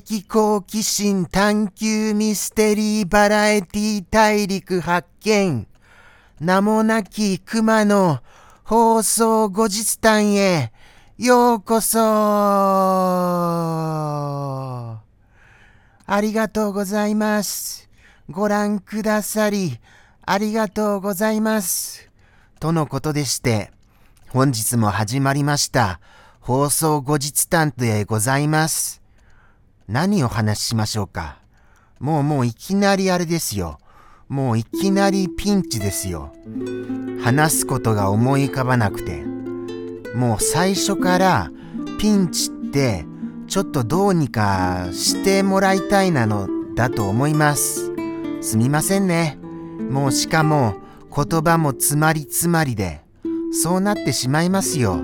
的好奇心探求ミステリーバラエティ大陸発見。名もなき熊の放送後日談へようこそありがとうございます。ご覧くださりありがとうございます。とのことでして、本日も始まりました放送後日談でございます。何を話しましょうか？もうもういきなりあれですよ。もういきなりピンチですよ。話すことが思い浮かばなくて。もう最初からピンチってちょっとどうにかしてもらいたいなのだと思います。すみませんね。もうしかも言葉も詰まり詰まりで、そうなってしまいますよ。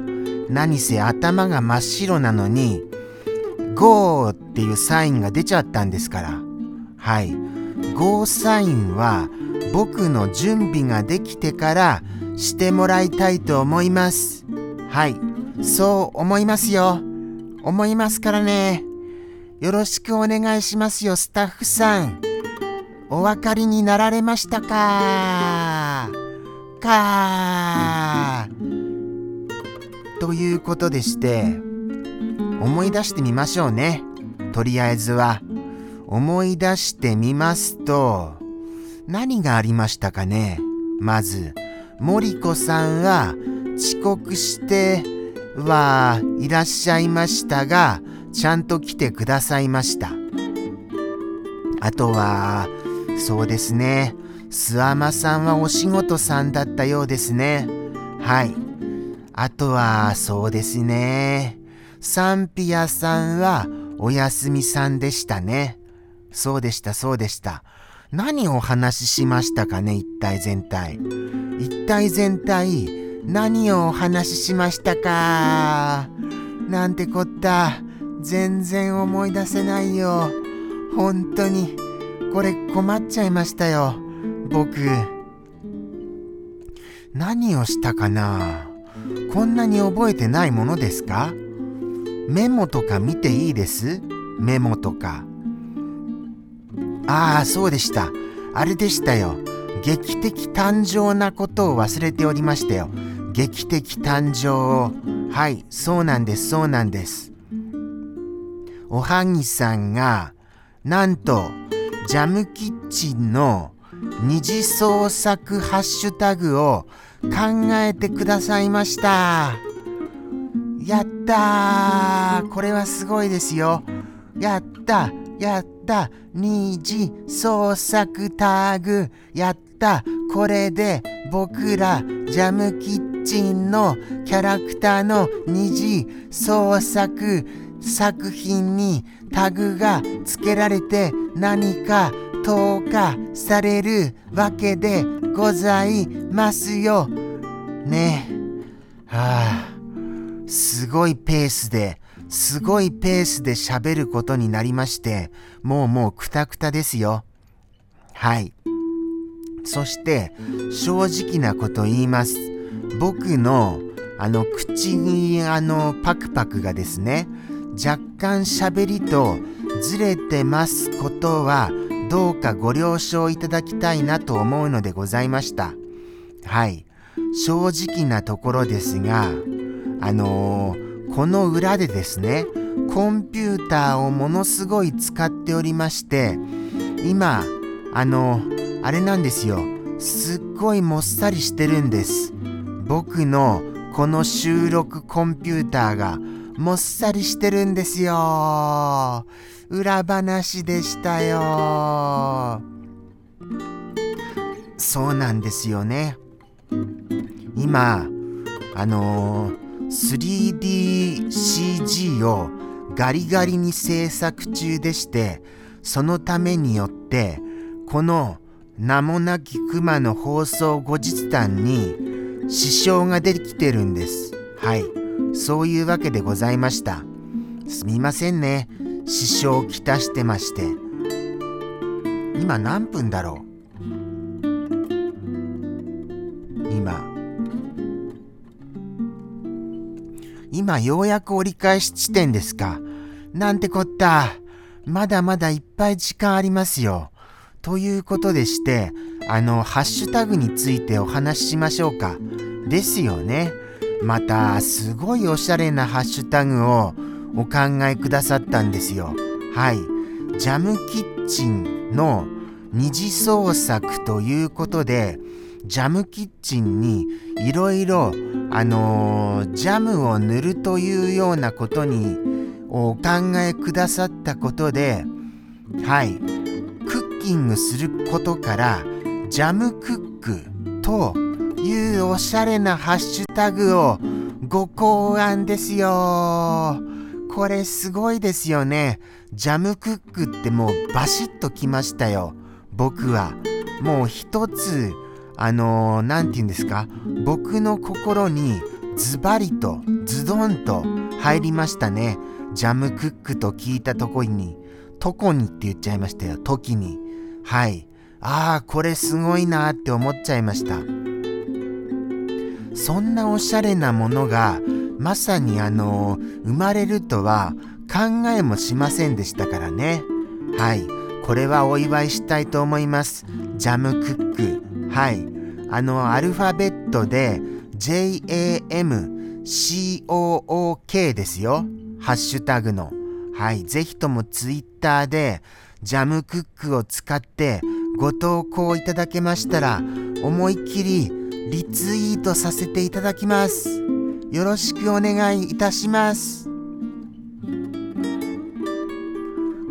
何せ頭が真っ白なのに、ゴーっていうサインが出ちゃったんですから。はい。ゴーサインは僕の準備ができてからしてもらいたいと思います。はい。そう思いますよ。思いますからね。よろしくお願いしますよ、スタッフさん。お分かりになられましたか？かということでして、思い出してみましょうね。とりあえずは。思い出してみますと、何がありましたかね？まず、森子さんは遅刻してはいらっしゃいましたが、ちゃんと来てくださいました。あとは、そうですね。諏訪間さんはお仕事さんだったようですね。はい。あとは、そうですね。サンピアさんはお休みさんでしたね。そうでした、そうでした。何をお話ししましたかね、一体全体。一体全体、何をお話ししましたか？なんてこった。全然思い出せないよ。本当に。これ困っちゃいましたよ。僕。何をしたかな？こんなに覚えてないものですか？メモとか見ていいです？メモとか。ああ、そうでした。あれでしたよ。劇的誕生なことを忘れておりましたよ。劇的誕生を。はい、そうなんです、そうなんです。おはぎさんが、なんと、ジャムキッチンの二次創作ハッシュタグを考えてくださいました。やったーこれはすごいですよ。やったやった二次創作タグやったこれで僕らジャムキッチンのキャラクターの二次創作作品にタグが付けられて何か投下されるわけでございますよ。ねえ。すごいペースですごいペースで喋ることになりまして、もうもうくたくたですよ。はい。そして、正直なこと言います。僕の、あの、口に、あの、パクパクがですね、若干喋りとずれてますことは、どうかご了承いただきたいなと思うのでございました。はい。正直なところですが、あのーこの裏でですね、コンピューターをものすごい使っておりまして、今、あの、あれなんですよ。すっごいもっさりしてるんです。僕のこの収録コンピューターがもっさりしてるんですよ。裏話でしたよ。そうなんですよね。今、あのー 3DCG をガリガリに制作中でしてそのためによってこの名もなき熊の放送後日談に支障が出てきてるんです。はい。そういうわけでございました。すみませんね。支障をきたしてまして。今何分だろう？今。今ようやく折り返し地点ですか。なんてこった。まだまだいっぱい時間ありますよ。ということでして、あの、ハッシュタグについてお話ししましょうか。ですよね。また、すごいおしゃれなハッシュタグをお考えくださったんですよ。はい。ジャムキッチンの二次創作ということで、ジャムキッチンにいろいろ、あの、ジャムを塗るというようなことにお考えくださったことで、はい、クッキングすることから、ジャムクックというおしゃれなハッシュタグをご考案ですよ。これすごいですよね。ジャムクックってもうバシッときましたよ。僕は。もう一つあの何、ー、て言うんですか？僕の心にズバリとズドンと入りましたね。ジャムクックと聞いたとこにトコにって言っちゃいましたよ。時に。はい。ああこれすごいなって思っちゃいました。そんなおしゃれなものがまさにあのー、生まれるとは考えもしませんでしたからね。はい。これはお祝いしたいと思います。ジャムクック。はい。あの、アルファベットで JAMCOOK ですよ。ハッシュタグの。はい。ぜひともツイッターでジャムクックを使ってご投稿いただけましたら思いっきりリツイートさせていただきます。よろしくお願いいたします。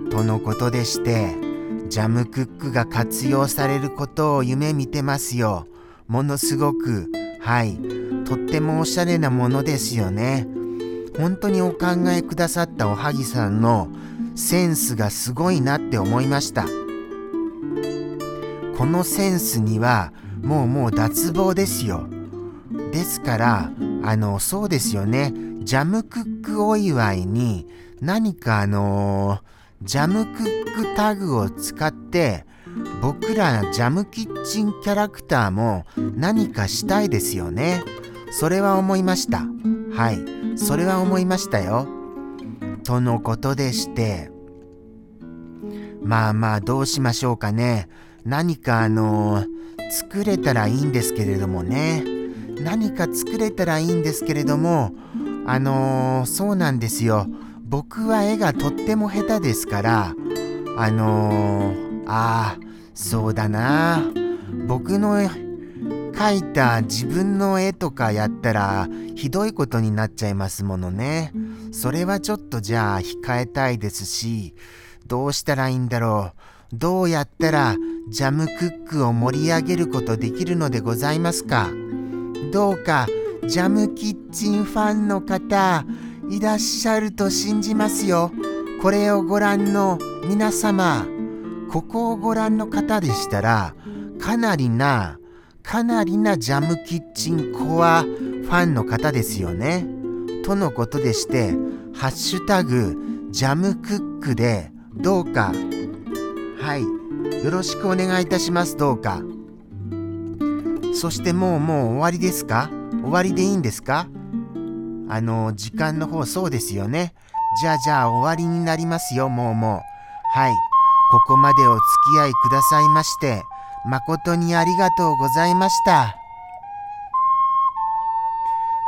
とのことでして、ジャムクックが活用されることを夢見てますよ。ものすごく、はい、とってもおしゃれなものですよね。本当にお考えくださったおはぎさんのセンスがすごいなって思いました。このセンスにはもうもう脱帽ですよ。ですから、あの、そうですよね。ジャムクックお祝いに何かあのージャムクックタグを使って僕らジャムキッチンキャラクターも何かしたいですよね。それは思いました。はい、それは思いましたよ。とのことでして、まあまあどうしましょうかね。何かあのー、作れたらいいんですけれどもね。何か作れたらいいんですけれども、あのー、そうなんですよ。僕は絵がとっても下手ですからあのー、ああそうだな。僕の描いた自分の絵とかやったらひどいことになっちゃいますものね。それはちょっとじゃあ控えたいですしどうしたらいいんだろう。どうやったらジャムクックを盛り上げることできるのでございますか。どうかジャムキッチンファンの方いらっしゃると信じますよ。これをご覧の皆様、ここをご覧の方でしたら、かなりな、かなりなジャムキッチンコアファンの方ですよね。とのことでして、ハッシュタグ、ジャムクックで、どうか、はい、よろしくお願いいたします、どうか。そしてもうもう終わりですか？終わりでいいんですか？あの、時間の方そうですよね。じゃあじゃあ終わりになりますよ、もうもう。はい。ここまでお付き合いくださいまして、誠にありがとうございました。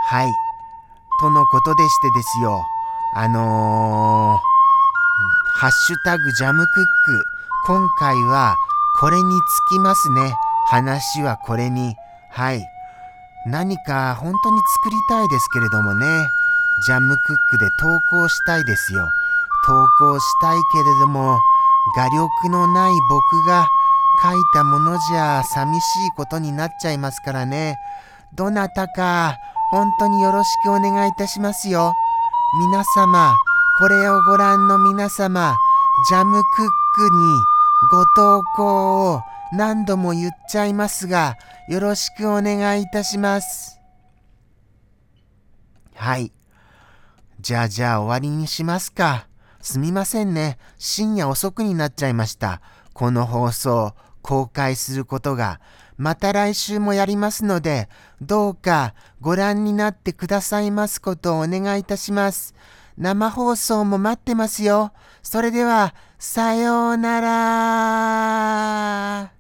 はい。とのことでしてですよ。あのー、ハッシュタグジャムクック。今回はこれにつきますね。話はこれに。はい。何か本当に作りたいですけれどもね、ジャムクックで投稿したいですよ。投稿したいけれども、画力のない僕が書いたものじゃ寂しいことになっちゃいますからね。どなたか本当によろしくお願いいたしますよ。皆様、これをご覧の皆様、ジャムクックにご投稿を何度も言っちゃいますが、よろしくお願いいたします。はい。じゃあじゃあ終わりにしますか。すみませんね。深夜遅くになっちゃいました。この放送、公開することが。また来週もやりますので、どうかご覧になってくださいますことをお願いいたします。生放送も待ってますよ。それでは、さようなら